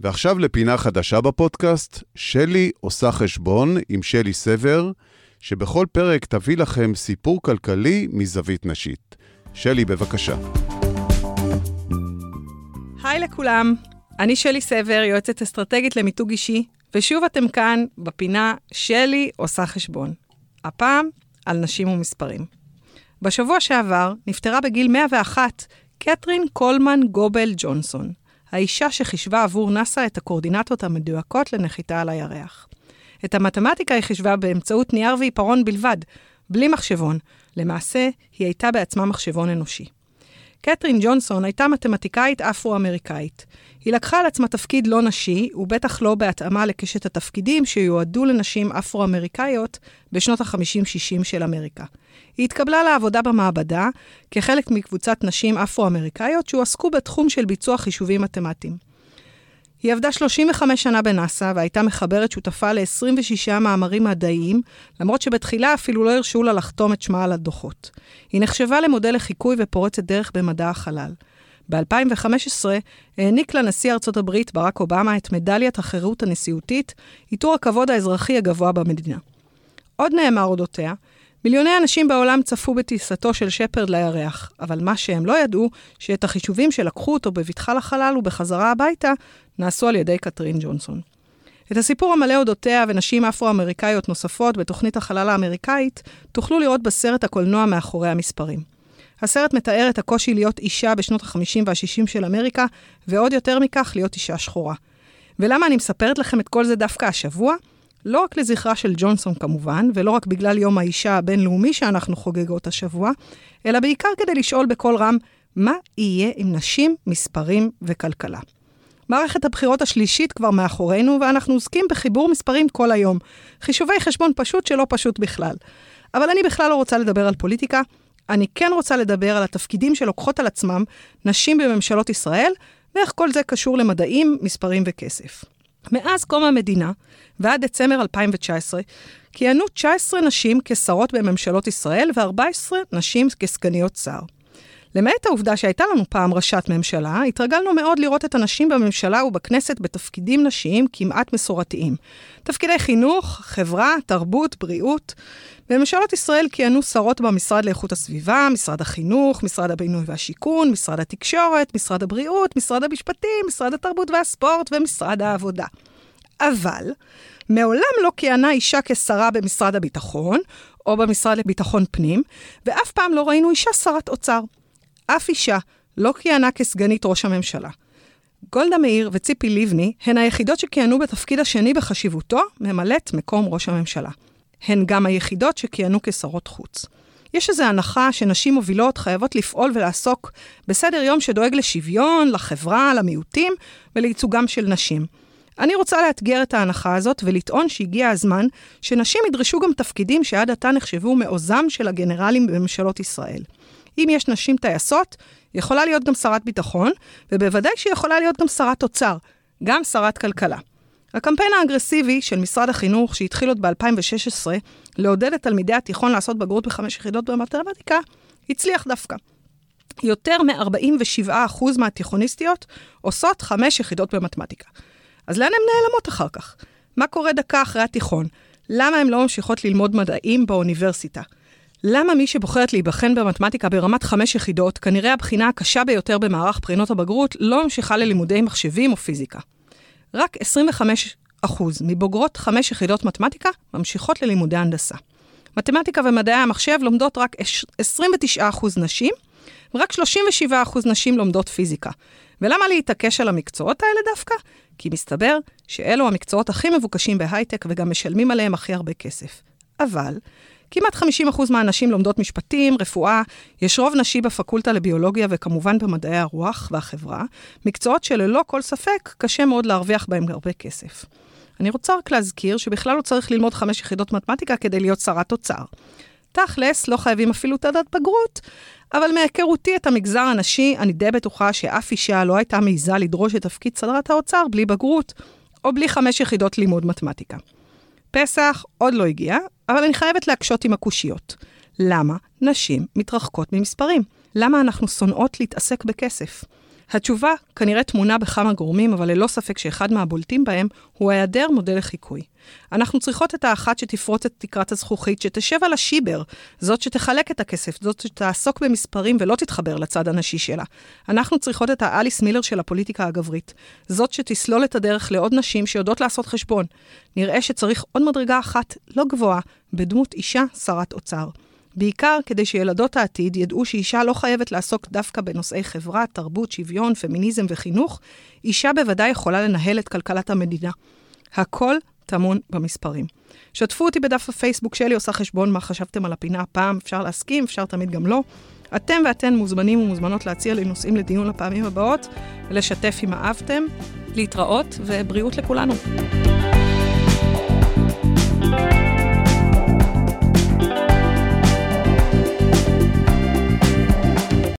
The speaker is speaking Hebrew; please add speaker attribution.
Speaker 1: ועכשיו לפינה חדשה בפודקאסט, שלי עושה חשבון עם שלי סבר, שבכל פרק תביא לכם סיפור כלכלי מזווית נשית. שלי, בבקשה.
Speaker 2: היי לכולם, אני שלי סבר, יועצת אסטרטגית למיתוג אישי, ושוב אתם כאן בפינה שלי עושה חשבון. הפעם על נשים ומספרים. בשבוע שעבר נפטרה בגיל 101 קתרין קולמן גובל ג'ונסון, האישה שחישבה עבור נאס"א את הקורדינטות המדויקות לנחיתה על הירח. את המתמטיקה היא חישבה באמצעות נייר ועיפרון בלבד, בלי מחשבון. למעשה, היא הייתה בעצמה מחשבון אנושי. קתרין ג'ונסון הייתה מתמטיקאית אפרו-אמריקאית. היא לקחה על עצמה תפקיד לא נשי, ובטח לא בהתאמה לקשת התפקידים שיועדו לנשים אפרו-אמריקאיות בשנות ה-50-60 של אמריקה. היא התקבלה לעבודה במעבדה כחלק מקבוצת נשים אפרו-אמריקאיות שהועסקו בתחום של ביצוע חישובים מתמטיים. היא עבדה 35 שנה בנאס"א והייתה מחברת שותפה ל-26 מאמרים מדעיים, למרות שבתחילה אפילו לא הרשו לה לחתום את שמה על הדוחות. היא נחשבה למודל לחיקוי ופורצת דרך במדע החלל. ב-2015 העניק לנשיא ארצות הברית ברק אובמה את מדליית החירות הנשיאותית, עיטור הכבוד האזרחי הגבוה במדינה. עוד נאמר אודותיה, מיליוני אנשים בעולם צפו בטיסתו של שפרד לירח, אבל מה שהם לא ידעו, שאת החישובים שלקחו אותו בבטחה לחלל ובחזרה הביתה, נעשו על ידי קטרין ג'ונסון. את הסיפור המלא אודותיה ונשים אפרו-אמריקאיות נוספות בתוכנית החלל האמריקאית, תוכלו לראות בסרט הקולנוע מאחורי המספרים. הסרט מתאר את הקושי להיות אישה בשנות ה-50 וה-60 של אמריקה, ועוד יותר מכך, להיות אישה שחורה. ולמה אני מספרת לכם את כל זה דווקא השבוע? לא רק לזכרה של ג'ונסון כמובן, ולא רק בגלל יום האישה הבינלאומי שאנחנו חוגגות השבוע, אלא בעיקר כדי לשאול בקול רם, מה יהיה עם נשים, מספרים וכלכלה? מערכת הבחירות השלישית כבר מאחורינו, ואנחנו עוסקים בחיבור מספרים כל היום. חישובי חשבון פשוט שלא פשוט בכלל. אבל אני בכלל לא רוצה לדבר על פוליטיקה, אני כן רוצה לדבר על התפקידים שלוקחות על עצמם נשים בממשלות ישראל, ואיך כל זה קשור למדעים, מספרים וכסף. מאז קום המדינה ועד דצמבר 2019, כיהנו 19 נשים כשרות בממשלות ישראל ו-14 נשים כסגניות שר. למעט העובדה שהייתה לנו פעם ראשת ממשלה, התרגלנו מאוד לראות את הנשים בממשלה ובכנסת בתפקידים נשיים כמעט מסורתיים. תפקידי חינוך, חברה, תרבות, בריאות. בממשלות ישראל כיהנו שרות במשרד לאיכות הסביבה, משרד החינוך, משרד הבינוי והשיכון, משרד התקשורת, משרד הבריאות, משרד המשפטים, משרד התרבות והספורט ומשרד העבודה. אבל מעולם לא כיהנה אישה כשרה במשרד הביטחון, או במשרד לביטחון פנים, ואף פעם לא ראינו אישה שרת אוצר. אף אישה לא כיהנה כסגנית ראש הממשלה. גולדה מאיר וציפי לבני הן היחידות שכיהנו בתפקיד השני בחשיבותו, ממלאת מקום ראש הממשלה. הן גם היחידות שכיהנו כשרות חוץ. יש איזו הנחה שנשים מובילות חייבות לפעול ולעסוק בסדר יום שדואג לשוויון, לחברה, למיעוטים ולייצוגם של נשים. אני רוצה לאתגר את ההנחה הזאת ולטעון שהגיע הזמן שנשים ידרשו גם תפקידים שעד עתה נחשבו מעוזם של הגנרלים בממשלות ישראל. אם יש נשים טייסות, יכולה להיות גם שרת ביטחון, ובוודאי שהיא יכולה להיות גם שרת אוצר, גם שרת כלכלה. הקמפיין האגרסיבי של משרד החינוך, שהתחיל עוד ב-2016, לעודד את תלמידי התיכון לעשות בגרות בחמש יחידות במתמטיקה, הצליח דווקא. יותר מ-47% מהתיכוניסטיות עושות חמש יחידות במתמטיקה. אז לאן הן נעלמות אחר כך? מה קורה דקה אחרי התיכון? למה הן לא ממשיכות ללמוד מדעים באוניברסיטה? למה מי שבוחרת להיבחן במתמטיקה ברמת חמש יחידות, כנראה הבחינה הקשה ביותר במערך בחינות הבגרות, לא ממשיכה ללימודי מחשבים או פיזיקה? רק 25% מבוגרות חמש יחידות מתמטיקה ממשיכות ללימודי הנדסה. מתמטיקה ומדעי המחשב לומדות רק 29% נשים, ורק 37% נשים לומדות פיזיקה. ולמה להתעקש על המקצועות האלה דווקא? כי מסתבר שאלו המקצועות הכי מבוקשים בהייטק וגם משלמים עליהם הכי הרבה כסף. אבל כמעט 50% מהנשים לומדות משפטים, רפואה, יש רוב נשי בפקולטה לביולוגיה וכמובן במדעי הרוח והחברה, מקצועות שללא כל ספק קשה מאוד להרוויח בהם הרבה כסף. אני רוצה רק להזכיר שבכלל לא צריך ללמוד חמש יחידות מתמטיקה כדי להיות שרת אוצר. תכלס, לא חייבים אפילו תעודת בגרות, אבל מהיכרותי את המגזר הנשי, אני די בטוחה שאף אישה לא הייתה מעיזה לדרוש את תפקיד שרת האוצר בלי בגרות, או בלי חמש יחידות לימוד מתמטיקה. פסח עוד לא הגיע, אבל אני חייבת להקשות עם הקושיות. למה נשים מתרחקות ממספרים? למה אנחנו שונאות להתעסק בכסף? התשובה כנראה טמונה בכמה גורמים, אבל ללא ספק שאחד מהבולטים בהם הוא היעדר מודל לחיקוי. אנחנו צריכות את האחת שתפרוץ את תקרת הזכוכית, שתשב על השיבר, זאת שתחלק את הכסף, זאת שתעסוק במספרים ולא תתחבר לצד הנשי שלה. אנחנו צריכות את האליס מילר של הפוליטיקה הגברית, זאת שתסלול את הדרך לעוד נשים שיודעות לעשות חשבון. נראה שצריך עוד מדרגה אחת, לא גבוהה, בדמות אישה שרת אוצר. בעיקר כדי שילדות העתיד ידעו שאישה לא חייבת לעסוק דווקא בנושאי חברה, תרבות, שוויון, פמיניזם וחינוך, אישה בוודאי יכולה לנהל את כלכלת המדינה. הכל טמון במספרים. שתפו אותי בדף הפייסבוק שלי, עושה חשבון מה חשבתם על הפינה הפעם, אפשר להסכים, אפשר תמיד גם לא. אתם ואתן מוזמנים ומוזמנות להציע לי נושאים לדיון לפעמים הבאות, ולשתף אם אהבתם. להתראות ובריאות לכולנו.